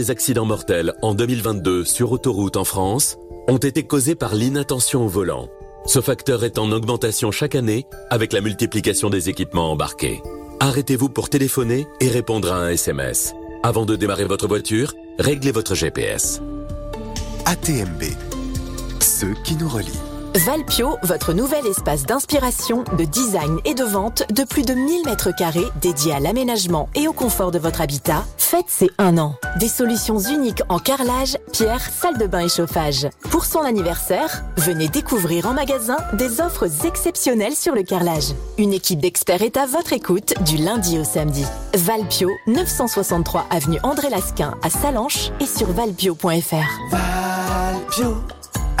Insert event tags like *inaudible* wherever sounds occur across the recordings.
Les accidents mortels en 2022 sur autoroute en France ont été causés par l'inattention au volant. Ce facteur est en augmentation chaque année avec la multiplication des équipements embarqués. Arrêtez-vous pour téléphoner et répondre à un SMS. Avant de démarrer votre voiture, réglez votre GPS. ATMB, ceux qui nous relient. Valpio, votre nouvel espace d'inspiration, de design et de vente de plus de 1000 mètres carrés dédié à l'aménagement et au confort de votre habitat, faites ses un an. Des solutions uniques en carrelage, pierre, salle de bain et chauffage. Pour son anniversaire, venez découvrir en magasin des offres exceptionnelles sur le carrelage. Une équipe d'experts est à votre écoute du lundi au samedi. Valpio, 963 avenue André Lasquin à Salanches et sur valpio.fr. Valpio,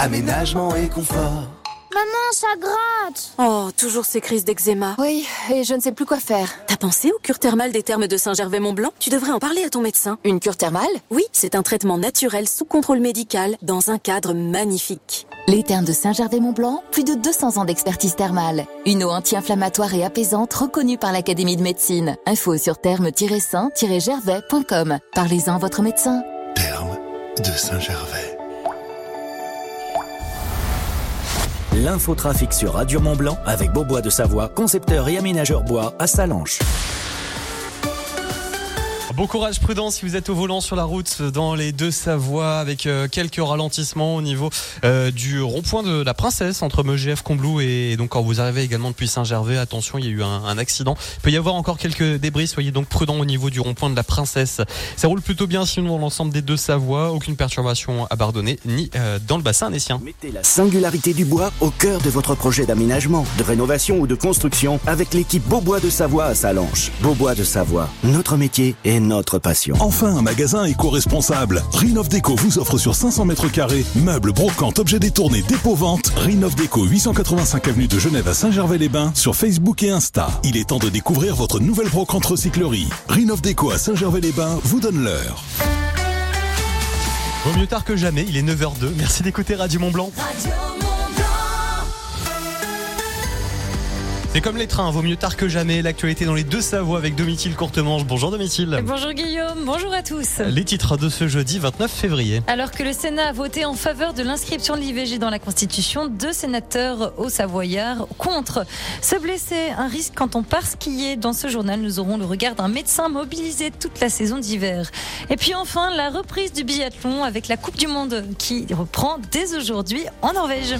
aménagement et confort. Maman, ça gratte Oh, toujours ces crises d'eczéma. Oui, et je ne sais plus quoi faire. T'as pensé aux cure thermales des thermes de Saint-Gervais-Mont-Blanc? Tu devrais en parler à ton médecin. Une cure thermale? Oui, c'est un traitement naturel sous contrôle médical dans un cadre magnifique. Les thermes de Saint-Gervais-Mont-Blanc, plus de 200 ans d'expertise thermale. Une eau anti-inflammatoire et apaisante reconnue par l'Académie de médecine. Info sur thermes-saint-gervais.com. Parlez-en à votre médecin. Terme de Saint-Gervais. L'infotrafic sur Radio Mont Blanc avec Beaubois de Savoie, concepteur et aménageur bois à Salanches. Bon courage, prudent si vous êtes au volant sur la route dans les deux Savoies avec euh, quelques ralentissements au niveau euh, du rond-point de la Princesse entre Megève, Combloux et donc quand vous arrivez également depuis Saint-Gervais, attention, il y a eu un, accident. Il peut y avoir encore quelques débris, soyez donc prudent au niveau du rond-point de la Princesse. Ça roule plutôt bien sinon dans l'ensemble des deux Savoies, aucune perturbation à Bardonnay ni euh, dans le bassin nessien. Mettez la singularité du bois au cœur de votre projet d'aménagement, de rénovation ou de construction avec l'équipe Beaubois de Savoie à Salanches. Beaubois de Savoie, notre métier est notre passion. Enfin, un magasin éco-responsable. Rinov Déco vous offre sur 500 mètres carrés meubles, brocantes, objets détournés, dépôt-vente. Rinov Déco 885 avenue de Genève à Saint-Gervais-les-Bains sur Facebook et Insta. Il est temps de découvrir votre nouvelle brocante recyclerie. Rinov Déco à Saint-Gervais-les-Bains vous donne l'heure. Vaut mieux tard que jamais, il est 9h02. Merci d'écouter Radio Mont Blanc. Radio C'est comme les trains, vaut mieux tard que jamais. L'actualité dans les deux Savoies avec Domitil Courtemanche. Bonjour Domitil. Bonjour Guillaume, bonjour à tous. Les titres de ce jeudi 29 février. Alors que le Sénat a voté en faveur de l'inscription de l'IVG dans la Constitution, deux sénateurs au Savoyard contre. Se blesser, un risque quand on part skier. Dans ce journal, nous aurons le regard d'un médecin mobilisé toute la saison d'hiver. Et puis enfin, la reprise du biathlon avec la Coupe du Monde qui reprend dès aujourd'hui en Norvège.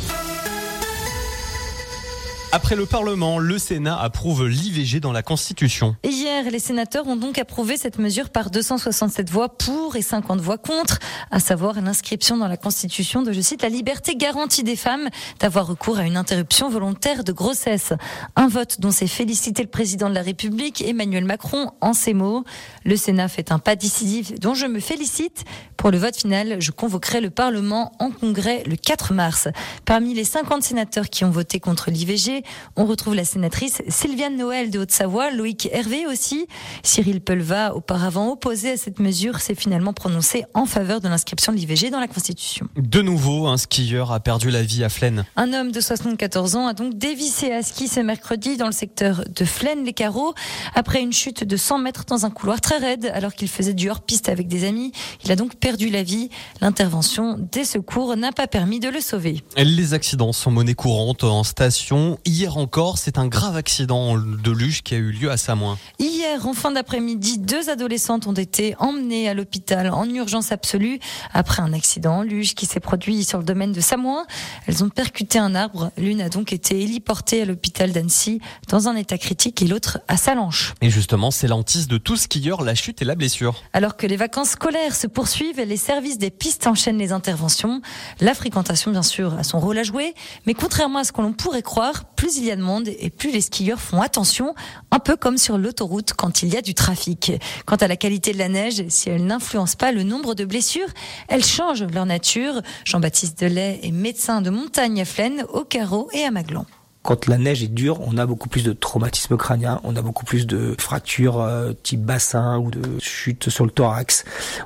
Après le Parlement, le Sénat approuve l'IVG dans la Constitution. Hier, les sénateurs ont donc approuvé cette mesure par 267 voix pour et 50 voix contre, à savoir l'inscription dans la Constitution de, je cite, la liberté garantie des femmes d'avoir recours à une interruption volontaire de grossesse. Un vote dont s'est félicité le président de la République, Emmanuel Macron, en ces mots. Le Sénat fait un pas décisif dont je me félicite. Pour le vote final, je convoquerai le Parlement en congrès le 4 mars. Parmi les 50 sénateurs qui ont voté contre l'IVG, on retrouve la sénatrice Sylviane Noël de Haute-Savoie, Loïc Hervé aussi. Cyril Pelva, auparavant opposé à cette mesure, s'est finalement prononcé en faveur de l'inscription de l'IVG dans la Constitution. De nouveau, un skieur a perdu la vie à Flaine. Un homme de 74 ans a donc dévissé à ski ce mercredi dans le secteur de Flaine-les-Carreaux après une chute de 100 mètres dans un couloir très raide alors qu'il faisait du hors-piste avec des amis. Il a donc perdu la vie. L'intervention des secours n'a pas permis de le sauver. Les accidents sont monnaie courante en station. Hier encore, c'est un grave accident de luge qui a eu lieu à Samoin. Hier, en fin d'après-midi, deux adolescentes ont été emmenées à l'hôpital en urgence absolue après un accident en luge qui s'est produit sur le domaine de Samoin. Elles ont percuté un arbre. L'une a donc été héliportée à l'hôpital d'Annecy dans un état critique et l'autre à Salanches. Et justement, c'est l'antise de tout skieur, la chute et la blessure. Alors que les vacances scolaires se poursuivent, les services des pistes enchaînent les interventions. La fréquentation, bien sûr, a son rôle à jouer, mais contrairement à ce que l'on pourrait croire, plus il y a de monde et plus les skieurs font attention, un peu comme sur l'autoroute quand il y a du trafic. Quant à la qualité de la neige, si elle n'influence pas le nombre de blessures, elle change leur nature. Jean-Baptiste Delay est médecin de montagne à Flaine, au Carreau et à Maglan. Quand la neige est dure, on a beaucoup plus de traumatisme crânien, on a beaucoup plus de fractures euh, type bassin ou de chute sur le thorax,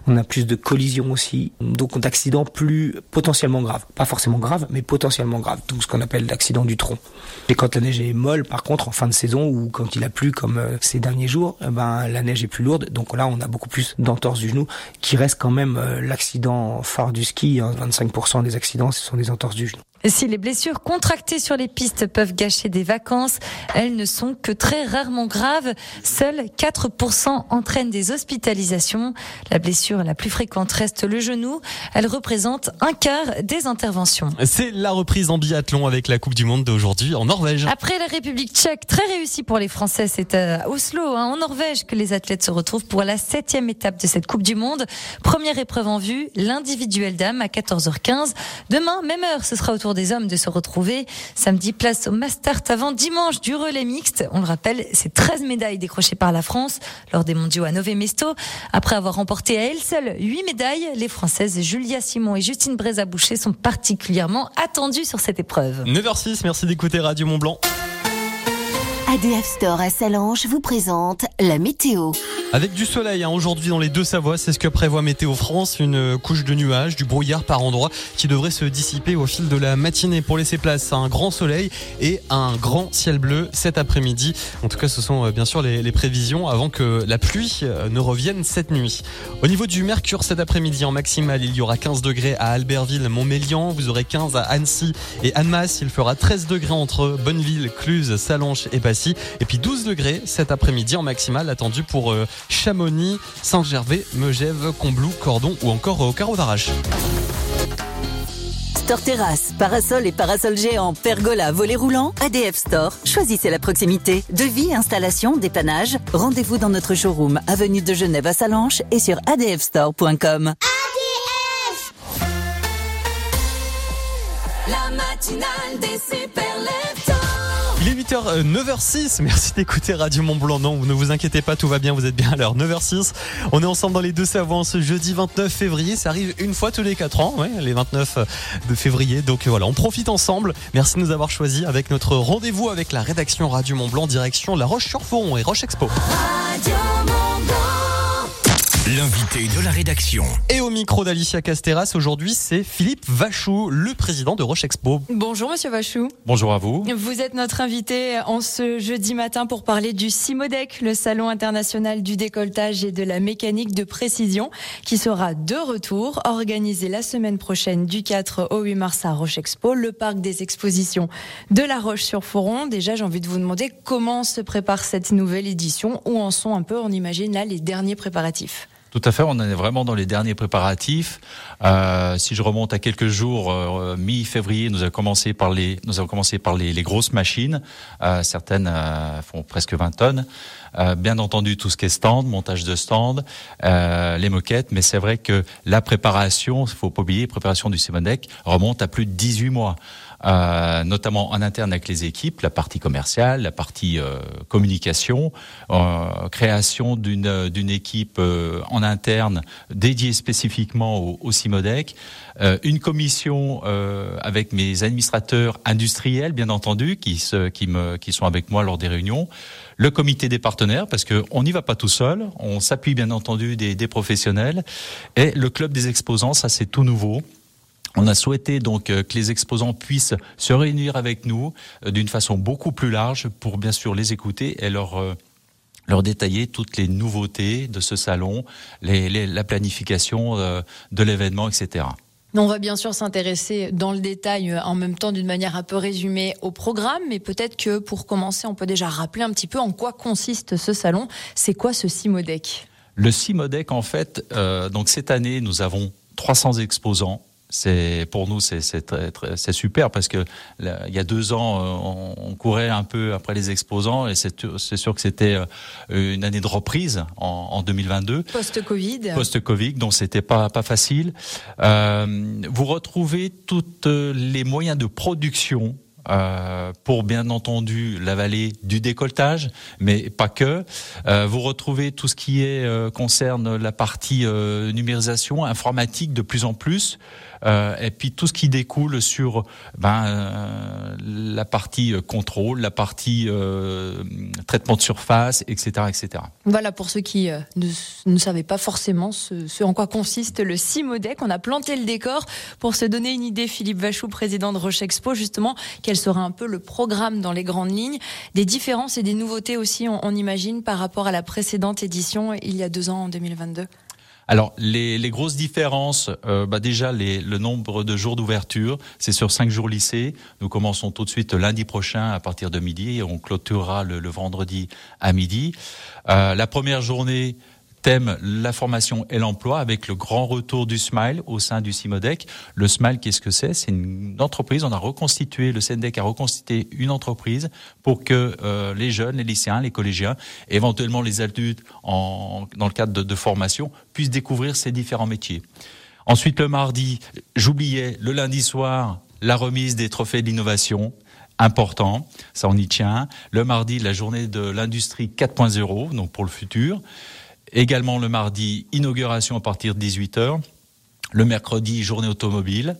on a plus de collisions aussi, donc d'accidents plus potentiellement graves. Pas forcément graves, mais potentiellement graves, donc ce qu'on appelle l'accident du tronc. Et quand la neige est molle, par contre, en fin de saison ou quand il a plu comme euh, ces derniers jours, eh ben la neige est plus lourde, donc là on a beaucoup plus d'entorses du genou, qui reste quand même euh, l'accident phare du ski. 25% hein. des accidents, ce sont des entorses du genou. Si les blessures contractées sur les pistes peuvent gâcher des vacances, elles ne sont que très rarement graves. Seuls 4% entraînent des hospitalisations. La blessure la plus fréquente reste le genou. Elle représente un quart des interventions. C'est la reprise en biathlon avec la Coupe du Monde d'aujourd'hui en Norvège. Après la République tchèque, très réussie pour les Français, c'est à Oslo, hein, en Norvège, que les athlètes se retrouvent pour la septième étape de cette Coupe du Monde. Première épreuve en vue, l'individuel dame à 14h15. Demain, même heure, ce sera autour des hommes de se retrouver. Samedi, place au Mastart avant dimanche du relais mixte. On le rappelle, c'est 13 médailles décrochées par la France lors des mondiaux à Nové Mesto. Après avoir remporté à elle seule 8 médailles, les Françaises Julia Simon et Justine Brézaboucher sont particulièrement attendues sur cette épreuve. 9h06, merci d'écouter Radio Mont Blanc. ADF Store à Salange vous présente la météo. Avec du soleil hein, aujourd'hui dans les deux Savoies, c'est ce que prévoit Météo France, une couche de nuages, du brouillard par endroits qui devrait se dissiper au fil de la matinée pour laisser place à un grand soleil et un grand ciel bleu cet après-midi. En tout cas, ce sont euh, bien sûr les, prévisions avant que la pluie euh, ne revienne cette nuit. Au niveau du mercure cet après-midi en maximal, il y aura 15 degrés à Albertville, Montmélian, vous aurez 15 à Annecy et Annemasse, il fera 13 degrés entre Bonneville, Cluse, Salonche et Passy. Et puis 12 degrés cet après-midi en maximal attendu pour euh, Chamonix, Saint-Gervais, Megève, Combloux, Cordon ou encore au Carreau d'Arrache. Store Terrasse, parasol et parasol géant, pergola, volet roulant, ADF Store. Choisissez la proximité. Devis, installation, dépannage. Rendez-vous dans notre showroom, avenue de Genève à Salanches et sur adfstore.com. ADF La matinale des super 9h, 9h06. Euh, Merci d'écouter Radio Mont Blanc. Non, ne vous inquiétez pas, tout va bien, vous êtes bien à l'heure. 9h06. On est ensemble dans les deux Savoies ce jeudi 29 février. Ça arrive une fois tous les 4 ans, les 29 euh, de février. Donc euh, voilà, on profite ensemble. Merci de nous avoir choisis avec notre rendez-vous avec la rédaction Radio Mont Blanc, direction La Roche-sur-Foron et Roche Expo. L'invité de la rédaction. Et au micro d'Alicia Casteras, aujourd'hui, c'est Philippe Vachou, le président de Roche Expo. Bonjour, monsieur Vachou. Bonjour à vous. Vous êtes notre invité en ce jeudi matin pour parler du CIMODEC, le Salon international du décolletage et de la mécanique de précision, qui sera de retour, organisé la semaine prochaine du 4 au 8 mars à Roche Expo, le parc des expositions de la Roche-sur-Foron. Déjà, j'ai envie de vous demander comment se prépare cette nouvelle édition, où en sont un peu, on imagine là, les derniers préparatifs. Tout à fait, on en est vraiment dans les derniers préparatifs. Euh, si je remonte à quelques jours, euh, mi-février, nous avons commencé par les, nous avons commencé par les, grosses machines. Euh, certaines font presque 20 tonnes. Bien entendu, tout ce qui est stand, montage de stand, les moquettes. Mais c'est vrai que la préparation, il faut pas oublier, préparation du Simonec remonte à plus de 18 mois. Euh, notamment en interne avec les équipes, la partie commerciale, la partie euh, communication, euh, création d'une d'une équipe en interne dédiée spécifiquement au, au une commission avec mes administrateurs industriels, bien entendu, qui se, qui me qui sont avec moi lors des réunions le comité des partenaires, parce qu'on n'y va pas tout seul, on s'appuie bien entendu des, des, professionnels, et le club des exposants, ça c'est tout nouveau. On a souhaité donc euh, que les exposants puissent se réunir avec nous euh, d'une façon beaucoup plus large pour bien sûr les écouter et leur euh, leur détailler toutes les nouveautés de ce salon, les, la planification de l'événement, etc. On va bien sûr s'intéresser dans le détail en même temps d'une manière un peu résumée au programme, mais peut-être que pour commencer, on peut déjà rappeler un petit peu en quoi consiste ce salon. C'est quoi ce CIMODEC Le CIMODEC, en fait, euh, donc cette année, nous avons 300 exposants c'est pour nous c'est c'est super parce que il y a deux ans euh, on, courait un peu après les exposants et c'est sûr que c'était euh, une année de reprise en, en 2022 post Covid post Covid donc c'était pas pas facile euh, vous retrouvez toutes les moyens de production euh, pour bien entendu la vallée du décolletage, mais pas que. Euh, vous retrouvez tout ce qui est euh, concerne la partie numérisation informatique de plus en plus. Euh, et puis tout ce qui découle sur ben, euh, la partie euh, contrôle, la partie traitement de surface, etc., etc. Voilà pour ceux qui ne, ne, savaient pas forcément en quoi consiste le Simodec. On a planté le décor pour se donner une idée. Philippe Vachou, président de Roche Expo, justement, quel sera un peu le programme dans les grandes lignes, des différences et des nouveautés aussi, on imagine, par rapport à la précédente édition il y a deux ans en 2022. Alors les, grosses différences, euh, bah déjà le nombre de jours d'ouverture, c'est sur cinq jours lycée. Nous commençons tout de suite lundi prochain à partir de midi et on clôturera le, le vendredi à midi. Euh, la première journée thème la formation et l'emploi avec le grand retour du Smile au sein du CIMODEC. Le Smile, qu'est-ce que c'est? C'est une entreprise, on a reconstitué, le CNDEC a reconstitué une entreprise pour que euh, les jeunes, les lycéens, les collégiens, éventuellement les adultes en, dans le cadre de, de formation, puissent découvrir ces différents métiers. Ensuite, le mardi, j'oubliais, le lundi soir, la remise des trophées d'innovation important, ça on y tient. Le mardi, la journée de l'industrie 4.0, donc pour le futur. Également le mardi, inauguration à partir de 18h. Le mercredi, journée automobile.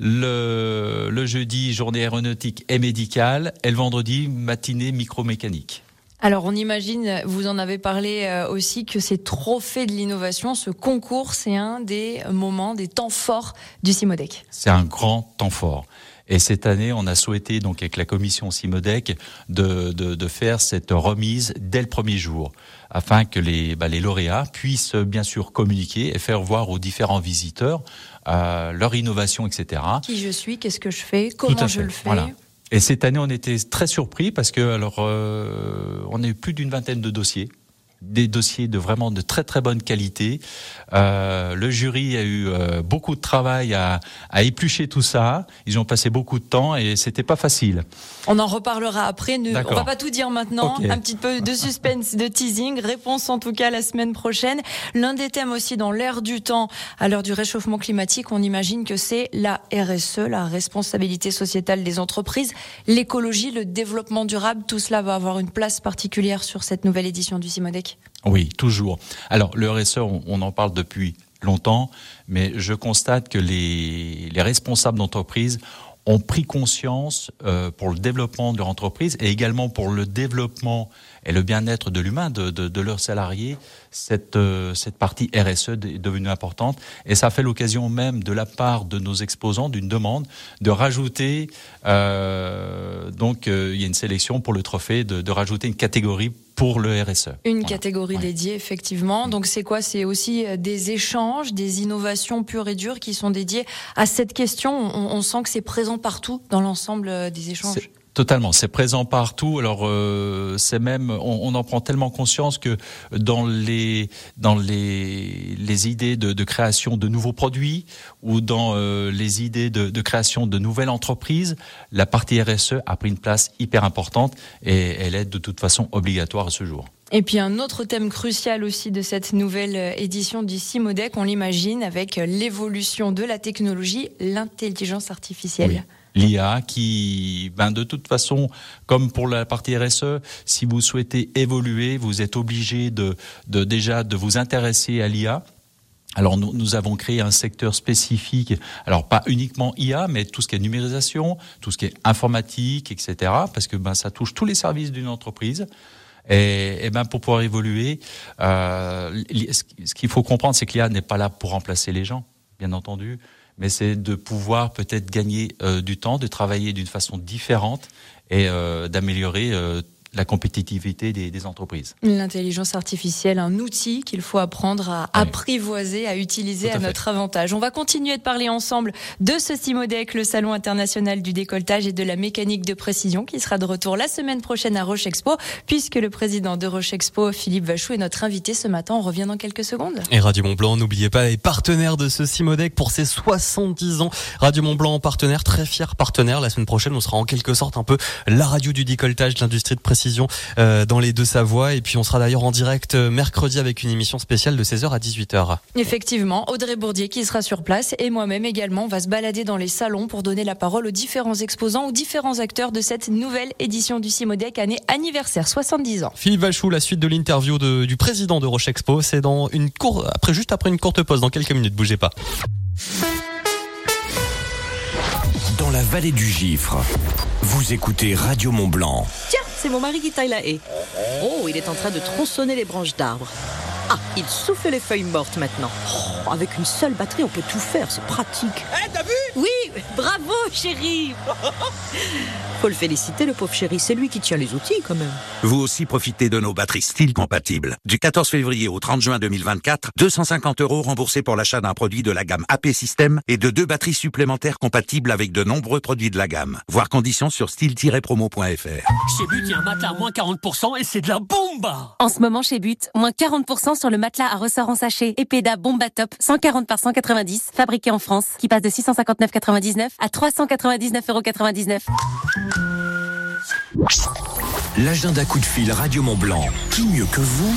Le, le jeudi, journée aéronautique et médicale. Et le vendredi, matinée micromécanique. Alors on imagine, vous en avez parlé euh, aussi, que ces trophées de l'innovation, ce concours, c'est un des moments, des temps forts du CIMODEC. C'est un grand temps fort. Et cette année, on a souhaité, donc avec la commission CIMODEC, de, de, de faire cette remise dès le premier jour, afin que les, bah, les lauréats puissent bien sûr communiquer et faire voir aux différents visiteurs euh, leur innovation, etc. Qui je suis, qu'est-ce que je fais, comment je le fais. Voilà. Et cette année, on était très surpris parce que alors euh, on a eu plus d'une vingtaine de dossiers des dossiers de vraiment de très très bonne qualité. Euh, le jury a eu euh, beaucoup de travail à, à, éplucher tout ça. Ils ont passé beaucoup de temps et c'était pas facile. On en reparlera après. Ne, on va pas tout dire maintenant. Okay. Un petit peu de suspense, de teasing. Réponse en tout cas la semaine prochaine. L'un des thèmes aussi dans l'air du temps, à l'heure du réchauffement climatique, on imagine que c'est la RSE, la responsabilité sociétale des entreprises, l'écologie, le développement durable. Tout cela va avoir une place particulière sur cette nouvelle édition du Simodec. Oui, toujours. Alors, le RSE, on, en parle depuis longtemps, mais je constate que les, les responsables d'entreprise ont pris conscience euh, pour le développement de leur entreprise et également pour le développement et le bien-être de l'humain, de, de, de, leurs salariés, cette, euh, cette partie RSE est devenue importante. Et ça fait l'occasion même de la part de nos exposants d'une demande de rajouter, euh, donc il y a une sélection pour le trophée, de, de rajouter une catégorie pour le RSE. Une voilà. catégorie ouais. dédiée, effectivement. Donc c'est quoi? C'est aussi des échanges, des innovations pures et dures qui sont dédiées à cette question. On, on sent que c'est présent partout dans l'ensemble des échanges. Totalement, c'est présent partout. Alors euh, c'est même, on, on, en prend tellement conscience que dans les dans les les idées de, de création de nouveaux produits ou dans euh, les idées de, de, création de nouvelles entreprises, la partie RSE a pris une place hyper importante et elle est de toute façon obligatoire à ce jour. Et puis un autre thème crucial aussi de cette nouvelle édition du CIMODEC, on l'imagine, avec l'évolution de la technologie, l'intelligence artificielle. Oui l'IA qui, ben de toute façon, comme pour la partie RSE, si vous souhaitez évoluer, vous êtes obligé de, de déjà de vous intéresser à l'IA. Alors nous, nous, avons créé un secteur spécifique, alors pas uniquement IA, mais tout ce qui est numérisation, tout ce qui est informatique, etc. Parce que ben ça touche tous les services d'une entreprise. Et, et, ben pour pouvoir évoluer, euh, ce qu'il faut comprendre, c'est que l'IA n'est pas là pour remplacer les gens, bien entendu mais c'est de pouvoir peut-être gagner euh, du temps, de travailler d'une façon différente et euh, d'améliorer euh, la compétitivité des, des entreprises. L'intelligence artificielle, un outil qu'il faut apprendre à oui. apprivoiser, à utiliser à, à notre avantage. On va continuer de parler ensemble de ce CIMODEC, le Salon international du décolletage et de la mécanique de précision, qui sera de retour la semaine prochaine à Roche Expo, puisque le président de Roche Expo, Philippe Vachou, est notre invité ce matin. On revient dans quelques secondes. Et Radio Mont Blanc, n'oubliez pas, est partenaire de ce CIMODEC pour ses 70 ans. Radio Mont Blanc, partenaire, très fier partenaire. La semaine prochaine, on sera en quelque sorte un peu la radio du décolletage de l'industrie de précision précision euh, dans les deux Savoie. Et puis on sera d'ailleurs en direct euh, mercredi avec une émission spéciale de 16h à 18h. Effectivement, Audrey Bourdier qui sera sur place et moi-même également, on va se balader dans les salons pour donner la parole aux différents exposants ou différents acteurs de cette nouvelle édition du Simodec, année anniversaire, 70 ans. Philippe Vachou, la suite de l'interview du président de Roche Expo, c'est dans une cour, après juste après une courte pause, dans quelques minutes, bougez pas. Dans la vallée du Gifre, vous écoutez Radio Mont Blanc. Tiens, c'est mon mari qui taille la haie. Oh, il est en train de tronçonner les branches d'arbres. Ah, il souffle les feuilles mortes maintenant. Oh, avec une seule batterie, on peut tout faire, c'est pratique. Eh, t'as vu? Oui, bravo, chérie *laughs* Faut le féliciter, le pauvre chéri, c'est lui qui tient les outils quand même. Vous aussi profitez de nos batteries style compatibles. Du 14 février au 30 juin 2024, 250 euros remboursés pour l'achat d'un produit de la gamme AP System et de deux batteries supplémentaires compatibles avec de nombreux produits de la gamme. Voir conditions sur style-promo.fr. Chez But, il y a un matelas à moins 40% et c'est de la bombe En ce moment, chez But, moins 40% sur le matelas à ressort en sachet Epeda Bomba Top 140 par 190 fabriqué en France qui passe de 659,99 à 399,99 L'agenda coup de fil Radio Mont Blanc. Qui mieux que vous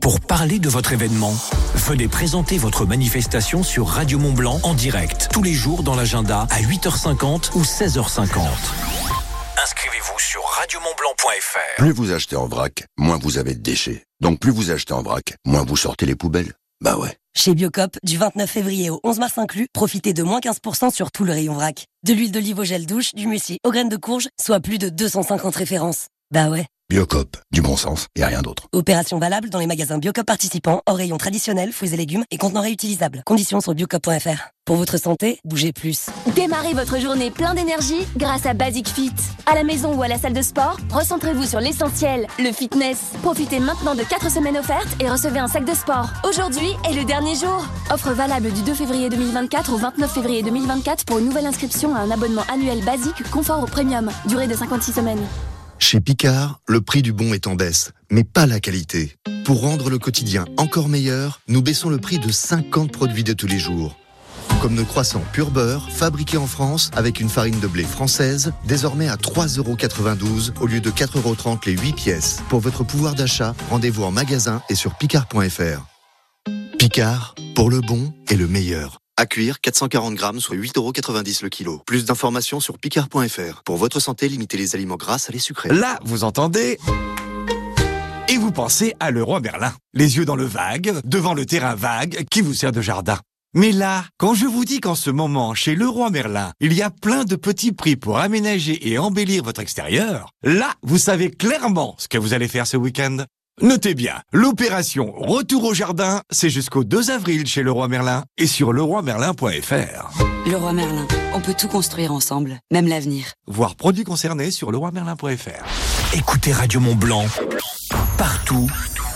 pour parler de votre événement? Venez présenter votre manifestation sur Radio Mont Blanc en direct tous les jours dans l'agenda à 8h50 ou 16h50. Inscrivez-vous sur radiomontblanc.fr. Plus vous achetez en vrac, moins vous avez de déchets. Donc plus vous achetez en vrac, moins vous sortez les poubelles. Bah ouais. Chez Biocop, du 29 février au 11 mars inclus, profitez de moins 15% sur tout le rayon vrac. De l'huile d'olive au gel douche, du muesli aux graines de courge, soit plus de 250 références. Bah ouais. Biocop, du bon sens et rien d'autre. Opération valable dans les magasins Biocop participants, hors rayon traditionnel, fruits et légumes et contenants réutilisables. Conditions sur biocop.fr. Pour votre santé, bougez plus. Démarrez votre journée plein d'énergie grâce à Basic Fit. À la maison ou à la salle de sport, recentrez-vous sur l'essentiel, le fitness. Profitez maintenant de 4 semaines offertes et recevez un sac de sport. Aujourd'hui est le dernier jour. Offre valable du 2 février 2024 au 29 février 2024 pour une nouvelle inscription à un abonnement annuel basique confort au premium. Durée de 56 semaines. Chez Picard, le prix du bon est en baisse, mais pas la qualité. Pour rendre le quotidien encore meilleur, nous baissons le prix de 50 produits de tous les jours. Comme nos croissants pur beurre, fabriqués en France avec une farine de blé française, désormais à 3,92€ au lieu de 4,30€ les 8 pièces. Pour votre pouvoir d'achat, rendez-vous en magasin et sur picard.fr. Picard, pour le bon et le meilleur. À cuire, 440 grammes, soit 8,90€ le kilo. Plus d'informations sur picard.fr. Pour votre santé, limitez les aliments gras à les sucrés. Là, vous entendez et vous pensez à Leroy Merlin. Les yeux dans le vague, devant le terrain vague qui vous sert de jardin. Mais là, quand je vous dis qu'en ce moment, chez Leroy Merlin, il y a plein de petits prix pour aménager et embellir votre extérieur, là, vous savez clairement ce que vous allez faire ce week-end. Notez bien, l'opération Retour au jardin, c'est jusqu'au 2 avril chez Leroy Merlin et sur leroymerlin.fr. Leroy Merlin, on peut tout construire ensemble, même l'avenir. Voir produits concernés sur leroymerlin.fr. Écoutez Radio Mont Blanc partout,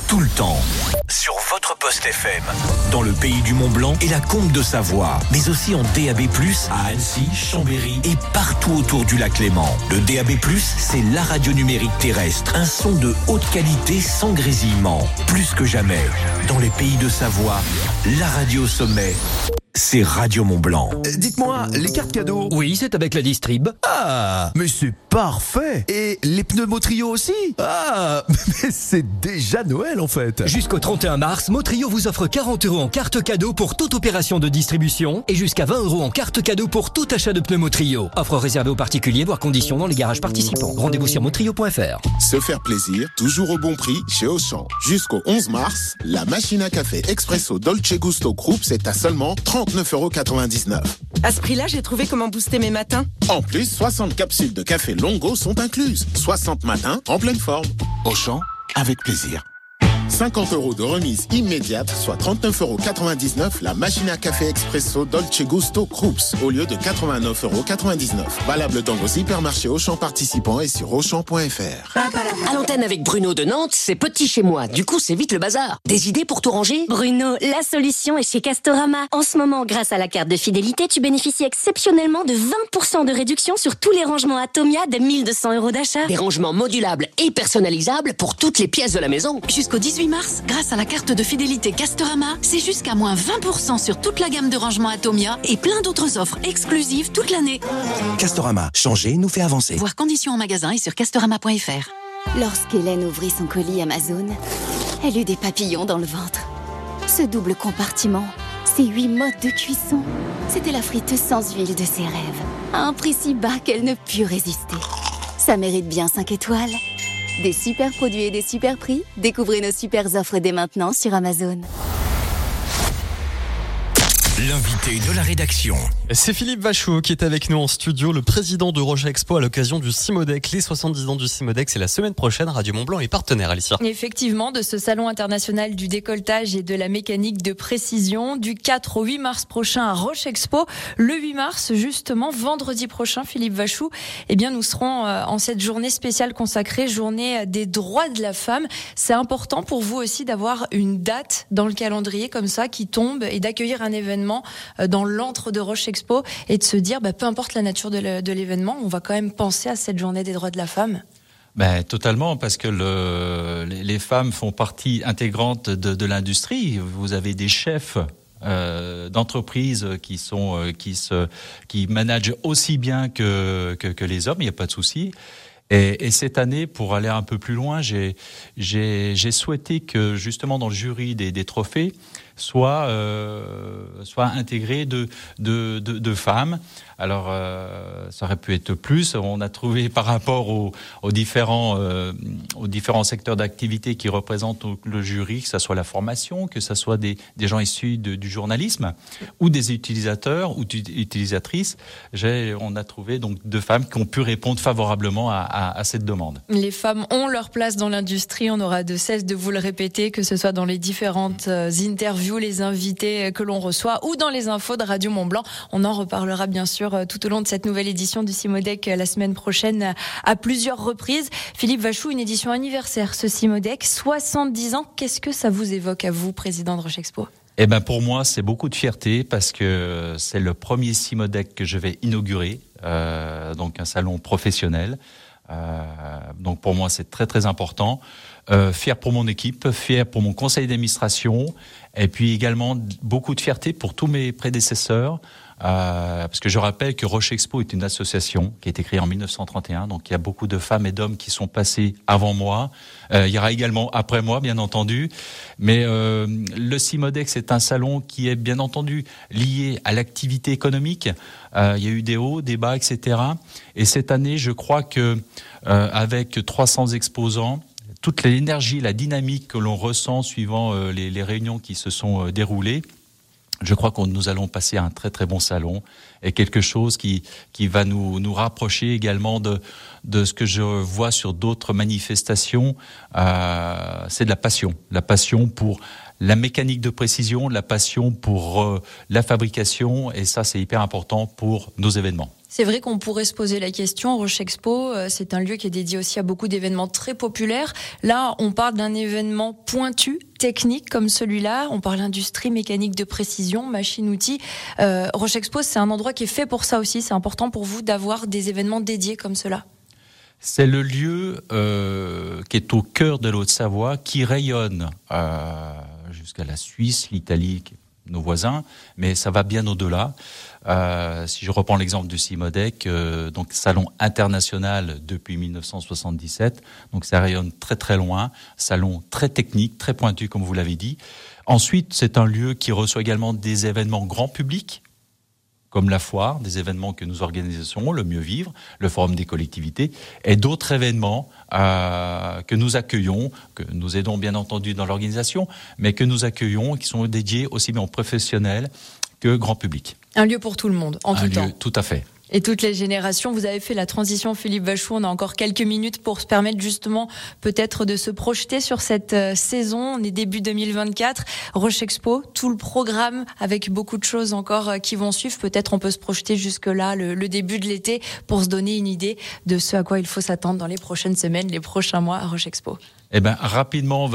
tout le temps. Sur votre poste FM, dans le pays du Mont Blanc et la Comte de Savoie, mais aussi en DAB+, à Annecy, Chambéry et partout autour du lac Léman. Le DAB+, c'est la radio numérique terrestre, un son de haute qualité sans grésillement. Plus que jamais, dans les pays de Savoie, la radio sommet c'est Radio Mont Blanc. Euh, Dites-moi, les cartes cadeaux Oui, c'est avec la Distrib. Ah, mais c'est parfait Et les pneus Motrio aussi Ah, *laughs* mais c'est déjà Noël en fait Jusqu'au 31 mars, Motrio vous offre 40 euros en carte cadeau pour toute opération de distribution et jusqu'à 20 euros en carte cadeau pour tout achat de pneus Motrio. Offre réservée aux particuliers, voire conditions dans les garages participants. Rendez-vous sur motrio.fr. Se faire plaisir, toujours au bon prix chez Auchan. Jusqu'au 11 mars, la machine à café Expresso Dolce Gusto Group, c'est à seulement 39,99€. À ce prix-là, j'ai trouvé comment booster mes matins. En plus, 60 capsules de café Longo sont incluses. 60 matins en pleine forme. Auchan, avec plaisir. 50 euros de remise immédiate, soit 39,99€ la machine à café expresso Dolce Gusto Krups au lieu de 89,99€. Valable dans vos hypermarchés Auchan participants et sur Auchan.fr. À l'antenne avec Bruno de Nantes, c'est petit chez moi. Du coup, c'est vite le bazar. Des idées pour tout ranger? Bruno, la solution est chez Castorama. En ce moment, grâce à la carte de fidélité, tu bénéficies exceptionnellement de 20% de réduction sur tous les rangements Atomia de 1200 euros d'achat. Des rangements modulables et personnalisables pour toutes les pièces de la maison. Jusqu'au 18 mars, grâce à la carte de fidélité Castorama, c'est jusqu'à moins 20% sur toute la gamme de rangements Atomia et plein d'autres offres exclusives toute l'année. Castorama, changer nous fait avancer. Voir conditions en magasin et sur castorama.fr. Lorsqu'Hélène ouvrit son colis Amazon, elle eut des papillons dans le ventre. Ce double compartiment, ces huit modes de cuisson, c'était la frite sans huile de ses rêves, à un prix si bas qu'elle ne put résister. Ça mérite bien 5 étoiles. Des super produits et des super prix, découvrez nos super offres dès maintenant sur Amazon. L'invité de la rédaction. C'est Philippe Vachaud qui est avec nous en studio, le président de Roche Expo à l'occasion du Simodec. Les 70 ans du Simodec, c'est la semaine prochaine. Radio Mont Blanc est partenaire, Alicia. Effectivement, de ce salon international du décolletage et de la mécanique de précision, du 4 au 8 mars prochain à Roche Expo. Le 8 mars, justement, vendredi prochain, Philippe Vachou, eh bien, nous serons euh, en cette journée spéciale consacrée, journée des droits de la femme. C'est important pour vous aussi d'avoir une date dans le calendrier comme ça qui tombe et d'accueillir un événement euh, dans l'antre de Roche Expo et de se dire, bah, peu importe la nature de l'événement, on va quand même penser à cette journée des droits de la femme. Ben, totalement, parce que le, les femmes font partie intégrante de, l'industrie. Vous avez des chefs euh, d'entreprises qui sont euh, qui se qui managent aussi bien que que, que les hommes. Il n'y a pas de souci. Et, et, cette année, pour aller un peu plus loin, j'ai j'ai souhaité que justement dans le jury des, des trophées, soit, euh, soit intégré de, de, de, de femmes. Alors, euh, ça aurait pu être plus. On a trouvé *laughs* par rapport aux, différents, euh, aux différents secteurs d'activité qui représentent le jury, que ce soit la formation, que ce soit des, gens issus du journalisme ou des utilisateurs ou utilisatrices. On a trouvé donc deux femmes qui ont pu répondre favorablement à, à, à cette demande. Les femmes ont leur place dans l'industrie. On aura de cesse de vous le répéter, que ce soit dans les différentes euh, interviews, les invités que l'on reçoit ou dans les infos de Radio Mont Blanc. On en reparlera bien sûr euh, tout au long de cette nouvelle édition du Simodec euh, la semaine prochaine euh, à plusieurs reprises. Philippe Vachou, une édition anniversaire, ce Simodec, 70 ans. Qu'est-ce que ça vous évoque à vous, président de Roche Expo? Eh ben pour moi, c'est beaucoup de fierté parce que c'est le premier Simodec que je vais inaugurer, donc un salon professionnel. Donc pour moi, c'est très très important. Fier pour mon équipe, fier pour mon conseil d'administration, et puis également beaucoup de fierté pour tous mes prédécesseurs. Euh, parce que je rappelle que Roche Expo est une association qui a été créée en 1931, donc il y a beaucoup de femmes et d'hommes qui sont passés avant moi. Euh, il y aura également après moi, bien entendu. Mais euh, le Simodex est un salon qui est bien entendu lié à l'activité économique. Il y a eu des hauts, des bas, etc. Et cette année, je crois que avec 300 exposants, toute l'énergie, la dynamique que l'on ressent suivant les, réunions qui se sont déroulées, je crois que nous allons passer un très très bon salon et quelque chose qui qui va nous nous rapprocher également de de ce que je vois sur d'autres manifestations. Euh, c'est de la passion, la passion pour la mécanique de précision, la passion pour euh, la fabrication et ça c'est hyper important pour nos événements. C'est vrai qu'on pourrait se poser la question. Roche Expo, euh, c'est un lieu qui est dédié aussi à beaucoup d'événements très populaires. Là, on parle d'un événement pointu, technique comme celui-là. On parle industrie, mécanique de précision, machine-outils. Euh, Roche Expo, c'est un endroit qui est fait pour ça aussi. C'est important pour vous d'avoir des événements dédiés comme cela. C'est le lieu euh, qui est au cœur de l'Haute-Savoie, qui rayonne euh, jusqu'à la Suisse, l'Italie, nos voisins, mais ça va bien au-delà. Euh, si je reprends l'exemple du CIMODEC, euh, donc salon international depuis 1977, donc ça rayonne très très loin, salon très technique, très pointu comme vous l'avez dit. Ensuite, c'est un lieu qui reçoit également des événements grand public, comme la foire, des événements que nous organisons, le mieux vivre, le forum des collectivités, et d'autres événements euh, que nous accueillons, que nous aidons bien entendu dans l'organisation, mais que nous accueillons, qui sont dédiés aussi bien aux professionnels que grand public. Un lieu pour tout le monde, en Un tout lieu, temps. Tout à fait et toutes les générations. Vous avez fait la transition, Philippe Vachou. On a encore quelques minutes pour se permettre justement peut-être de se projeter sur cette euh, saison. On est début 2024. Roche Expo, tout le programme avec beaucoup de choses encore euh, qui vont suivre. Peut-être on peut se projeter jusque-là, le, le, début de l'été, pour se donner une idée de ce à quoi il faut s'attendre dans les prochaines semaines, les prochains mois à Roche Expo. Eh ben, rapidement,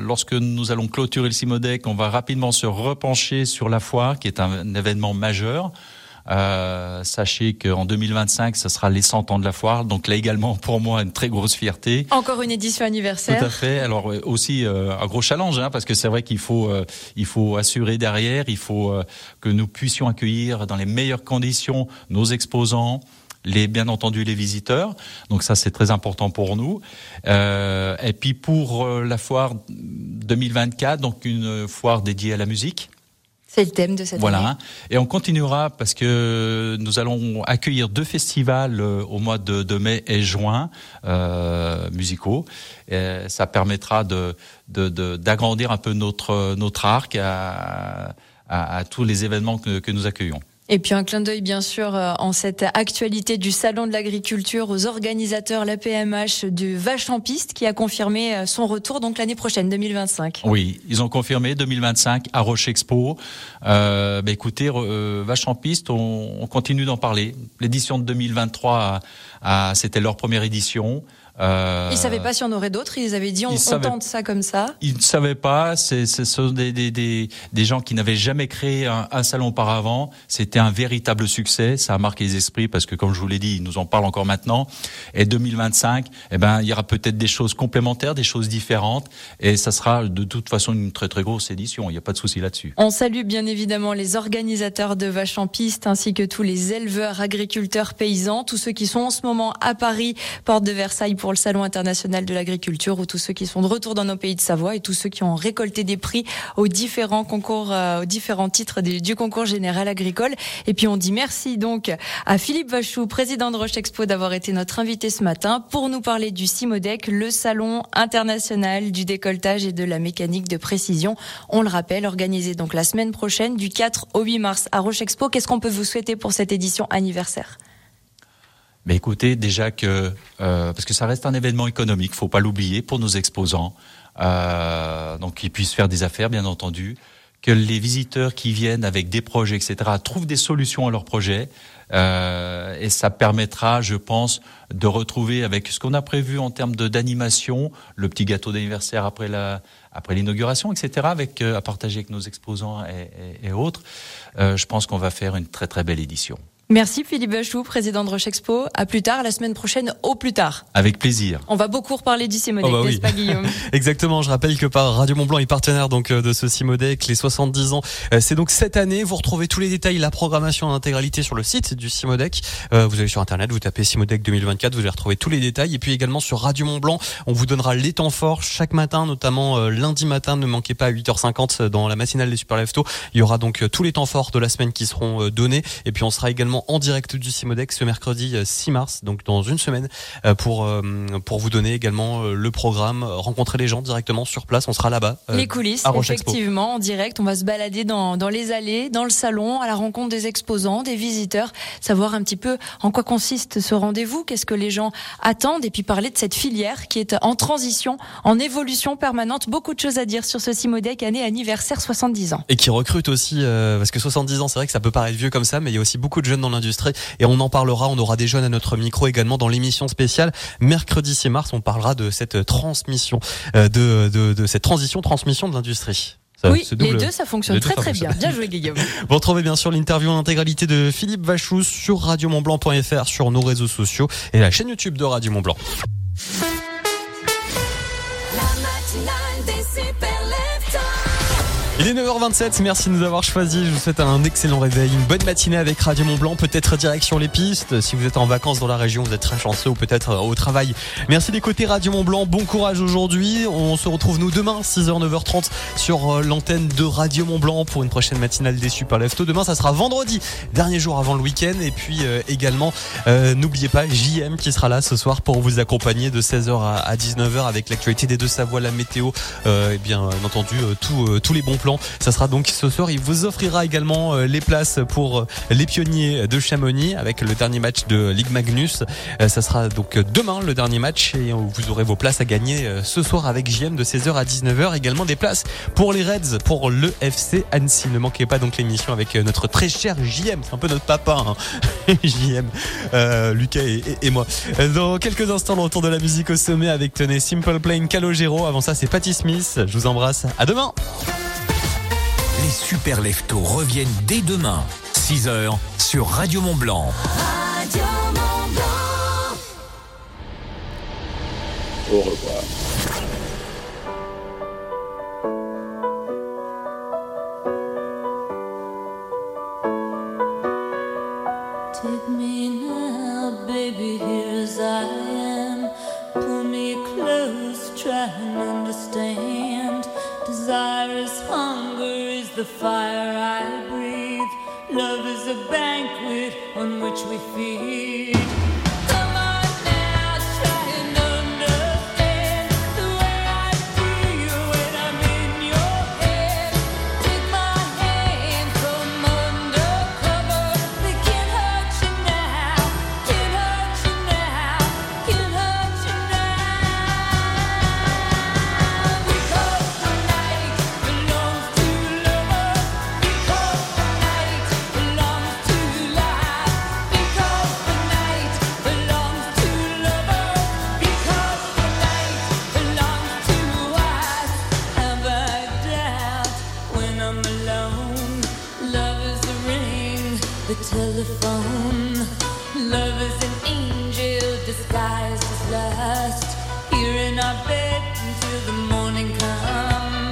lorsque nous allons clôturer le Simodec, on va rapidement se repencher sur la foire, qui est un événement majeur. Euh, sachez qu'en 2025, ce sera les 100 ans de la foire. Donc là également, pour moi, une très grosse fierté. Encore une édition anniversaire. Tout à fait. Alors aussi euh, un gros challenge, hein, parce que c'est vrai qu'il faut, euh, il faut assurer derrière, il faut euh, que nous puissions accueillir dans les meilleures conditions nos exposants, les bien entendu les visiteurs. Donc ça c'est très important pour nous. Euh, et puis pour euh, la foire 2024, donc une foire dédiée à la musique. C'est le thème de cette voilà. année. Et on continuera parce que nous allons accueillir deux festivals euh, au mois de, de mai et juin euh, musicaux. Et ça permettra de de- d'agrandir un peu notre notre arc à, à, à tous les événements que, que nous accueillons. Et puis un clin d'œil bien sûr euh, en cette actualité du salon de l'agriculture aux organisateurs la PMH du Vache en piste qui a confirmé euh, son retour donc l'année prochaine 2025. Oui, ils ont confirmé 2025 à Roche Expo. Euh, écoutez, euh, Vache en piste, on, on continue d'en parler. L'édition de 2023, a- a- c'était leur première édition. Euh, Ils savaient pas si on aurait d'autres, ils avaient dit on, on tente ça comme ça. Ils ne savaient pas. C'est, ce sont des, des, des, des gens qui n'avaient jamais créé un, un salon auparavant. C'était un véritable succès. Ça a marqué les esprits parce que, comme je vous l'ai dit, ils nous en parlent encore maintenant. Et 2025, eh ben, il y aura peut-être des choses complémentaires, des choses différentes. Et ça sera de toute façon une très très grosse édition. Il n'y a pas de souci là-dessus. On salue bien évidemment les organisateurs de Vaches en piste ainsi que tous les éleveurs, agriculteurs, paysans, tous ceux qui sont en ce moment à Paris, porte de Versailles pour le Salon international de l'agriculture ou tous ceux qui sont de retour dans nos pays de Savoie et tous ceux qui ont récolté des prix aux différents concours, euh, aux différents titres du, du concours général agricole. Et puis on dit merci donc à Philippe Vachou, président de Roche Expo, d'avoir été notre invité ce matin pour nous parler du CIMODEC, le Salon international du décolletage et de la mécanique de précision. On le rappelle, organisé donc la semaine prochaine du 4 au 8 mars à Roche Expo. Qu'est-ce qu'on peut vous souhaiter pour cette édition anniversaire? Mais écoutez, déjà que euh, parce que ça reste un événement économique, faut pas l'oublier pour nos exposants, euh, donc qu'ils puissent faire des affaires, bien entendu, que les visiteurs qui viennent avec des projets, etc., trouvent des solutions à leurs projets, euh, et ça permettra, je pense, de retrouver avec ce qu'on a prévu en termes d'animation, le petit gâteau d'anniversaire après la après l'inauguration, etc., avec euh, à partager avec nos exposants et, et- et autres. Euh, je pense qu'on va faire une très très belle édition. Merci Philippe Vachou, président de Roche Expo. À plus tard, la semaine prochaine, au plus tard. Avec plaisir. On va beaucoup reparler du CIMODEC, Oh bah oui. pas Guillaume *laughs* Exactement, je rappelle que par Radio Mont Blanc est partenaire donc euh, de ce Simodec, les 70 ans. Euh, C'est donc cette année, vous retrouvez tous les détails, la programmation en intégralité sur le site du Simodec. Euh, vous allez sur internet, vous tapez Simodec 2024, vous allez retrouver tous les détails et puis également sur Radio Mont Blanc, on vous donnera les temps forts chaque matin, notamment lundi matin, ne manquez pas à 8h50 dans la matinale des Super Lefto. Il y aura donc tous les temps forts de la semaine qui seront donnés et puis on sera également en direct du Simodec ce mercredi euh, 6 mars, donc dans une semaine euh, pour euh, pour vous donner également euh, le programme, euh, rencontrer les gens directement sur place. On sera là-bas. euh, Les coulisses, à Roche Expo. effectivement, en direct. On va se balader dans, dans les allées, dans le salon, à la rencontre des exposants, des visiteurs, savoir un petit peu en quoi consiste ce rendez-vous, qu'est-ce que les gens attendent, et puis parler de cette filière qui est en transition, en évolution permanente. Beaucoup de choses à dire sur ce Simodec, année anniversaire 70 ans. Et qui recrute aussi, euh, parce que 70 ans, c'est vrai que ça peut paraître vieux comme ça, mais il y a aussi beaucoup de jeunes dans l'industrie. Et on en parlera, on aura des jeunes à notre micro également dans l'émission spéciale. Mercredi 6 mars, on parlera de cette transmission, euh, de, de, de cette transition, transmission de l'industrie. Ça, oui, double- les deux, ça fonctionne deux, très ça très bien. fonctionne. Bien joué, Guillaume. *laughs* Vous retrouvez bien sûr l'interview en intégralité de Philippe Vachou sur radiomontblanc.fr, sur nos réseaux sociaux et la chaîne YouTube de Radio Mont Il est 9h27, merci de nous avoir choisis. Je vous souhaite un excellent réveil, une bonne matinée avec Radio Mont Blanc, peut-être direction les pistes. Si vous êtes en vacances dans la région, vous êtes très chanceux ou peut-être euh, au travail. Merci d'écouter Radio Mont Blanc. Bon courage aujourd'hui. On se retrouve nous demain, 6h, 9h30 sur euh, l'antenne de Radio Mont Blanc pour une prochaine matinale des Super Lefto. Demain, ça sera vendredi, dernier jour avant le week-end. Et puis euh, également, euh, n'oubliez pas JM qui sera là ce soir pour vous accompagner de 16h à, à 19h avec l'actualité des deux Savoie, la météo, euh, et bien euh, entendu euh, tous les bons plans. Ça sera donc ce soir. Il vous offrira également euh, les places pour euh, les pionniers de Chamonix avec le dernier match de Ligue Magnus. Euh, ça sera donc demain le dernier match et vous aurez vos places à gagner ce soir avec JM de 16h à 19h. Également des places pour les Reds, pour le FC Annecy. Ne manquez pas donc l'émission avec notre très cher JM. C'est un peu notre papa, hein. *laughs* JM, Lucas et, moi. Dans quelques instants, le retour de la musique au sommet avec tenez Simple Plane Calogero. Avant ça, c'est Patty Smith. Je vous embrasse. À demain. Les super leftos reviennent dès demain, 6h, sur Radio Mont Blanc. Au revoir. Take me now, the fire I breathe. Love is a banquet on which we feed. the telephone. Love is an angel disguised as lust. Here in our bed until the morning comes.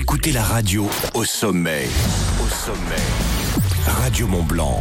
écoutez la radio au sommet. Au sommet. Radio Mont Blanc.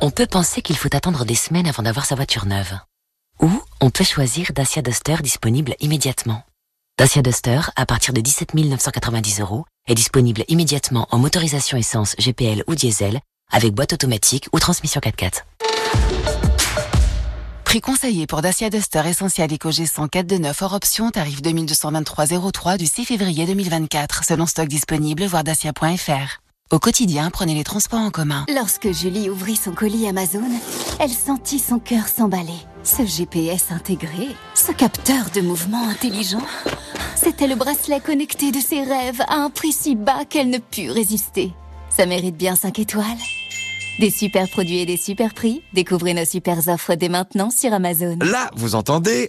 On peut penser qu'il faut attendre des semaines avant d'avoir sa voiture neuve. Ou on peut choisir Dacia Duster disponible immédiatement. Dacia Duster, à partir de 17 990 euros, est disponible immédiatement en motorisation essence GPL ou diesel, avec boîte automatique ou transmission 4x4. Prix conseillé pour Dacia Duster Essential EcoG 104 de 9 hors option, tarif 2223,03 du 6 février 2024, selon stock disponible, voir dacia.fr. Au quotidien, prenez les transports en commun. Lorsque Julie ouvrit son colis Amazon, elle sentit son cœur s'emballer. Ce GPS intégré, ce capteur de mouvement intelligent, c'était le bracelet connecté de ses rêves à un prix si bas qu'elle ne put résister. Ça mérite bien 5 étoiles. Des super produits et des super prix. Découvrez nos super offres dès maintenant sur Amazon. Là, vous entendez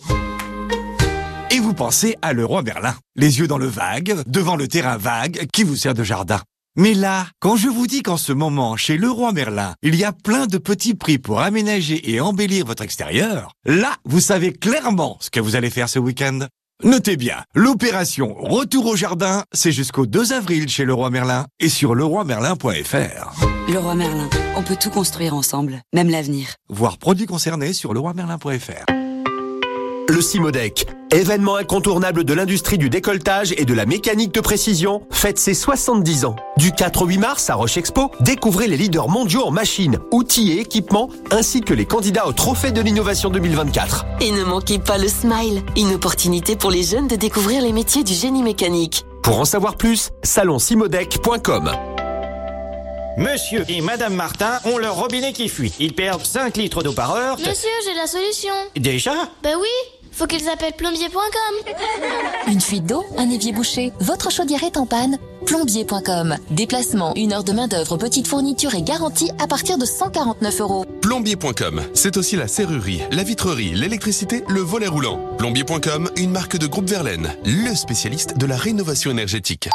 Et vous pensez à le roi Berlin. Les yeux dans le vague, devant le terrain vague qui vous sert de jardin. Mais là, quand je vous dis qu'en ce moment, chez Leroy Merlin, il y a plein de petits prix pour aménager et embellir votre extérieur, là, vous savez clairement ce que vous allez faire ce week-end. Notez bien, l'opération Retour au jardin, c'est jusqu'au 2 avril chez Leroy Merlin et sur leroymerlin.fr. Leroy Merlin, on peut tout construire ensemble, même l'avenir. Voir produits concernés sur leroymerlin.fr. Le Simodec, événement incontournable de l'industrie du décolletage et de la mécanique de précision, fête ses 70 ans. Du 4 au 8 mars à Roche Expo, découvrez les leaders mondiaux en machines, outils et équipements, ainsi que les candidats au Trophée de l'innovation 2024. Et ne manquez pas le Smile, une opportunité pour les jeunes de découvrir les métiers du génie mécanique. Pour en savoir plus, salonsimodec.com. Monsieur et Madame Martin ont leur robinet qui fuit. Ils perdent 5 litres d'eau par heure. Monsieur, j'ai la solution. Déjà? Ben oui, faut qu'ils appellent plombier.com. *laughs* Une fuite d'eau, un évier bouché, votre chaudière est en panne Plombier.com. Déplacement, une heure de main-d'œuvre, petite fourniture et garantie à partir de 149 euros. Plombier.com, c'est aussi la serrurerie, la vitrerie, l'électricité, le volet roulant. Plombier.com, une marque de groupe Verlaine, le spécialiste de la rénovation énergétique.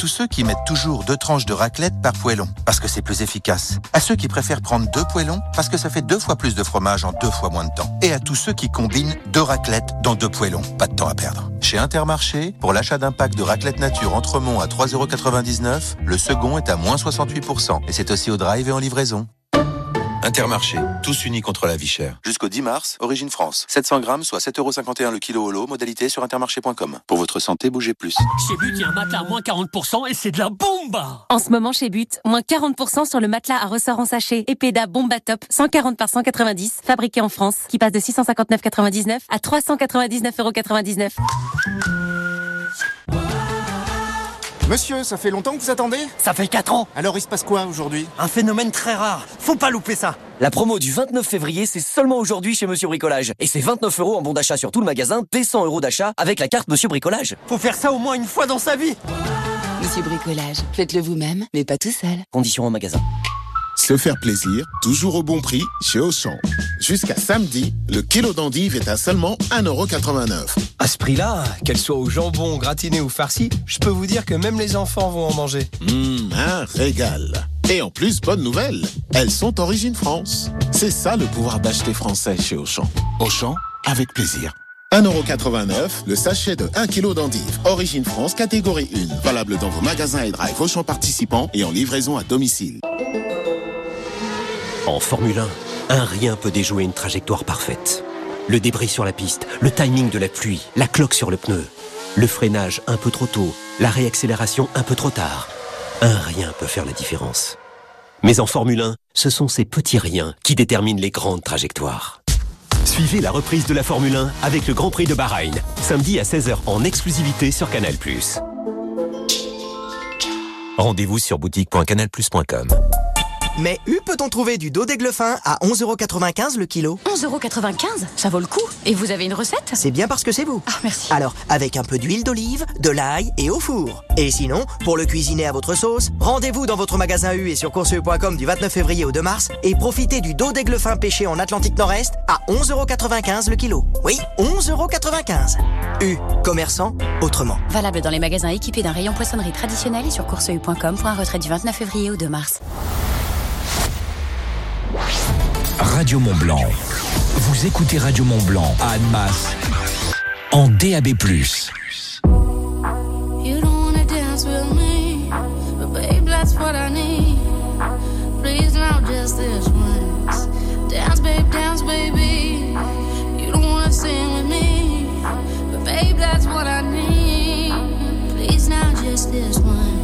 Tous ceux qui mettent toujours deux tranches de raclette par poêlon, parce que c'est plus efficace. À ceux qui préfèrent prendre deux poêlons, parce que ça fait deux fois plus de fromage en deux fois moins de temps. Et à tous ceux qui combinent deux raclettes dans deux poêlons. Pas de temps à perdre. Chez Intermarché, pour l'achat d'un pack de raclette nature Entremont à 3,99€, le second est à moins 68%. Et c'est aussi au drive et en livraison. Intermarché, tous unis contre la vie chère. Jusqu'au 10 mars, Origine France. 700 grammes, soit 7,51€ le kilo au lot, modalité sur intermarché.com. Pour votre santé, bougez plus. Chez But, il y a un matelas à moins 40% et c'est de la bomba En ce moment chez But, moins 40% sur le matelas à ressort en sachet Epeda Bomba Top 140 par 190, fabriqué en France, qui passe de 659,99 à 399,99€. Monsieur, ça fait longtemps que vous attendez Ça fait 4 ans Alors il se passe quoi aujourd'hui? Un phénomène très rare. Faut pas louper ça. La promo du 29 février, c'est seulement aujourd'hui chez Monsieur Bricolage. Et c'est 29 euros en bon d'achat sur tout le magasin, dès 100 euros d'achat avec la carte Monsieur Bricolage. Faut faire ça au moins une fois dans sa vie. Monsieur Bricolage, faites-le vous-même, mais pas tout seul. Conditions en magasin. Se faire plaisir, toujours au bon prix, chez Auchan. Jusqu'à samedi, le kilo d'endive est à seulement 1,89€. À ce prix-là, qu'elle soit au jambon, gratiné ou farci, je peux vous dire que même les enfants vont en manger. Hum, un régal. Et en plus, bonne nouvelle, elles sont origine France. C'est ça le pouvoir d'acheter français chez Auchan. Auchan, avec plaisir. 1,89€, le sachet de 1 kg d'endive. Origine France, catégorie 1. Valable dans vos magasins et drive Auchan participants et en livraison à domicile. En Formule 1, un rien peut déjouer une trajectoire parfaite. Le débris sur la piste, le timing de la pluie, la cloque sur le pneu, le freinage un peu trop tôt, la réaccélération un peu trop tard. Un rien peut faire la différence. Mais en Formule 1, ce sont ces petits riens qui déterminent les grandes trajectoires. Suivez la reprise de la Formule 1 avec le Grand Prix de Bahreïn, samedi à 16h en exclusivité sur Canal+. Rendez-vous sur boutique.canalplus.com. Mais où peut-on trouver du dos fin à 11,95€ le kilo 11,95€ Ça vaut le coup. Et vous avez une recette? C'est bien parce que c'est vous. Ah, merci. Alors, avec un peu d'huile d'olive, de l'ail et au four. Et sinon, pour le cuisiner à votre sauce, rendez-vous dans votre magasin U et sur courseu.com du 29 février au 2 mars et profitez du dos fin pêché en Atlantique Nord-Est à 11,95€ le kilo. Oui, 11,95€. U, commerçant, autrement. Valable dans les magasins équipés d'un rayon poissonnerie traditionnel et sur courseu.com pour un retrait du 29 février au 2 mars. Radio Mont Blanc. Vous écoutez Radio Mont Blanc à Annemasse en DAB+. You don't wanna dance with me, but babe, that's what I need. Please now, just this once. Dance, babe, dance, baby. You don't wanna sing with me, but babe, that's what I need. Please now, just this once.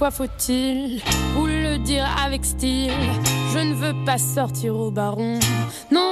Parfois faut-il vous le dire avec style. Je ne veux pas sortir au baron. Non,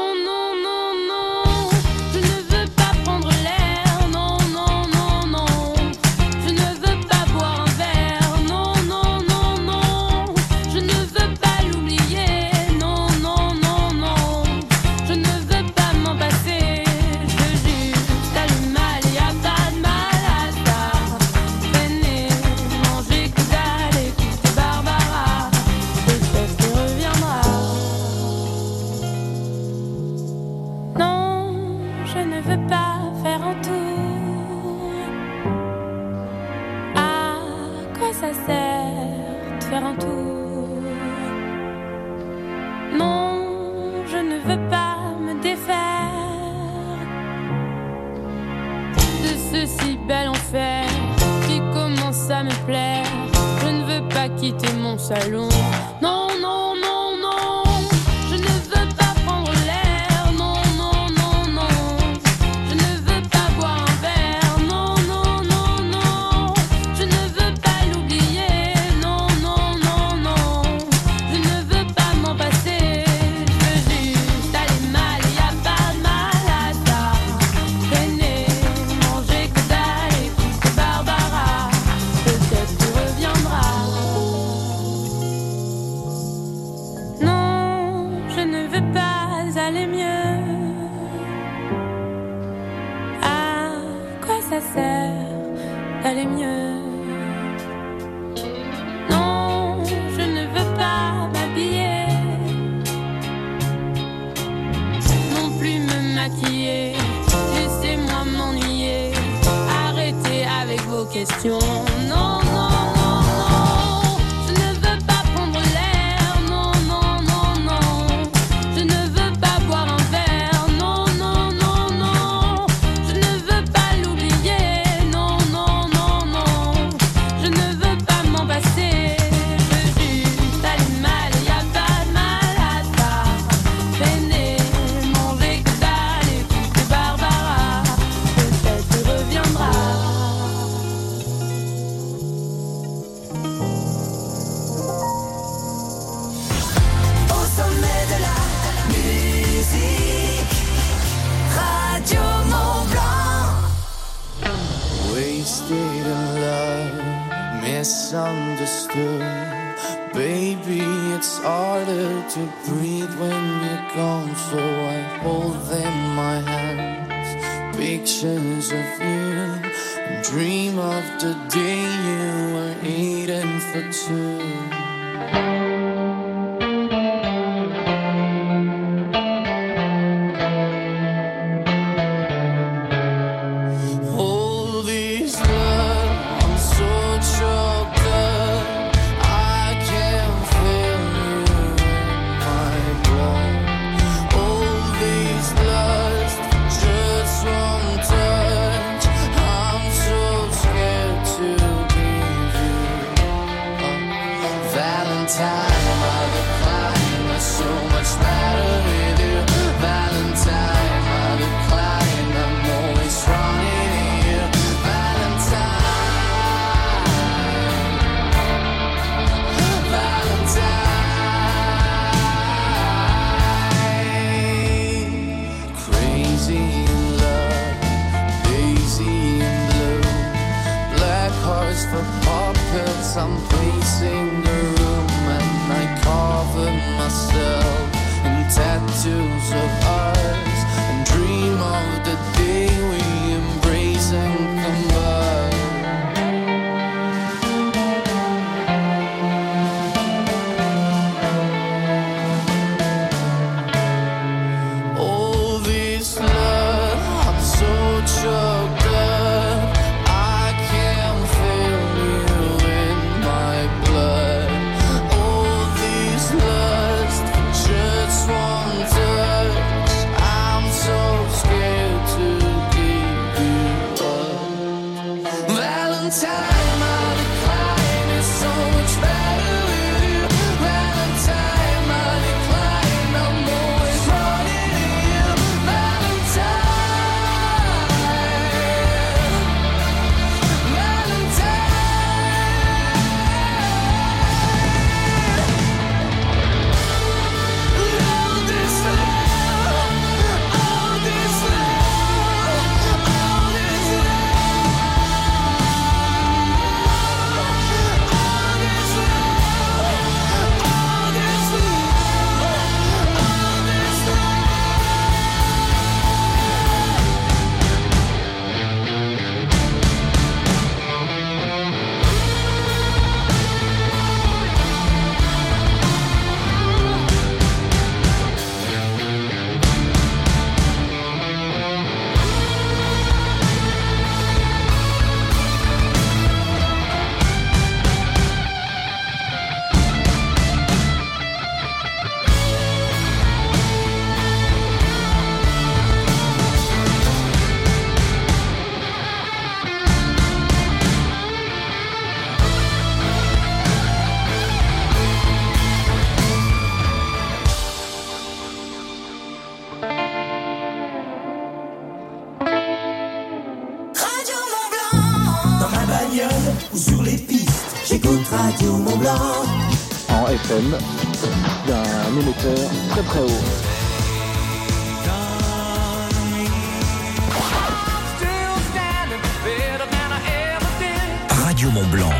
Radio Mont Blanc,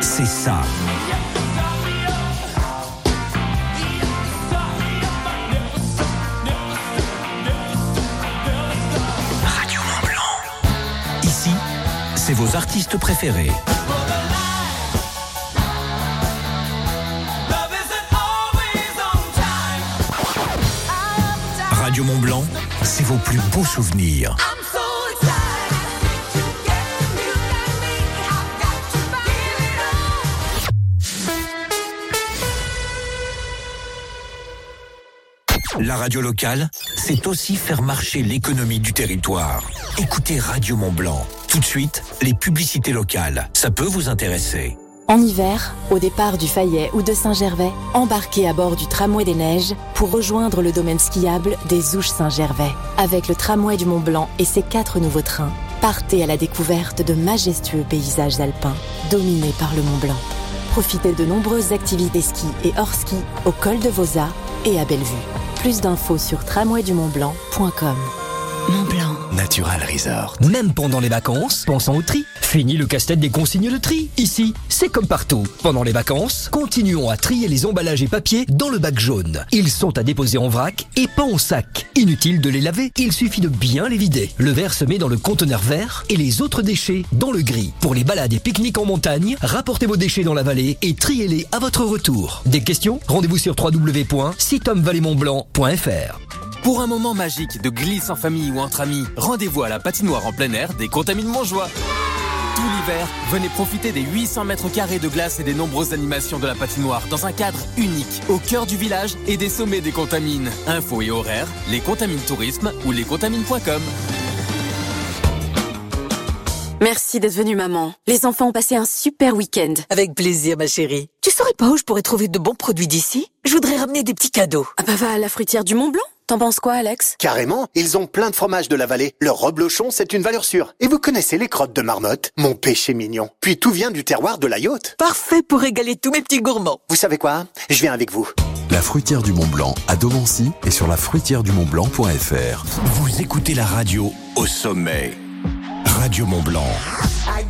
c'est ça. Radio Mont Blanc. Ici, c'est vos artistes préférés. Radio locale, c'est aussi faire marcher l'économie du territoire. Écoutez Radio Mont Blanc. Tout de suite, les publicités locales. Ça peut vous intéresser. En hiver, au départ du Fayet ou de Saint-Gervais, embarquez à bord du tramway des neiges pour rejoindre le domaine skiable des Ouches Saint-Gervais. Avec le tramway du Mont Blanc et ses quatre nouveaux trains, partez à la découverte de majestueux paysages alpins dominés par le Mont Blanc. Profitez de nombreuses activités ski et hors ski au col de Vosa et à Bellevue. Plus d'infos sur tramwaydumontblanc.com. Mont Blanc. Natural Resort. Même pendant les vacances, pensons au tri. Fini le casse-tête des consignes de tri. Ici, c'est comme partout. Pendant les vacances, continuons à trier les emballages et papiers dans le bac jaune. Ils sont à déposer en vrac et pas en sac. Inutile de les laver, il suffit de bien les vider. Le verre se met dans le conteneur vert et les autres déchets dans le gris. Pour les balades et pique-niques en montagne, rapportez vos déchets dans la vallée et triez-les à votre retour. Des questions? Rendez-vous sur www.sitomvalleymontblanc.fr. Pour un moment magique de glisse en famille ou entre amis, rendez-vous à la patinoire en plein air des Contamines Montjoie. Tout l'hiver, venez profiter des 800 mètres carrés de glace et des nombreuses animations de la patinoire dans un cadre unique, au cœur du village et des sommets des Contamines. Infos et horaires, les Contamines Tourisme ou lescontamines.com. Merci d'être venue, maman. Les enfants ont passé un super week-end. Avec plaisir, ma chérie. Tu saurais pas où je pourrais trouver de bons produits d'ici? Je voudrais ramener des petits cadeaux. Ah bah va à la fruitière du Mont Blanc. T'en penses quoi, Alex? Carrément, ils ont plein de fromages de la vallée. Leur reblochon, c'est une valeur sûre. Et vous connaissez les crottes de marmotte? Mon péché mignon. Puis tout vient du terroir de la yacht. Parfait pour régaler tous mes petits gourmands. Vous savez quoi? Je viens avec vous. La fruitière du Mont Blanc à Domancy et sur la fruitière du Mont Blanc.fr. Vous écoutez la radio au sommet. Radio Mont Blanc. I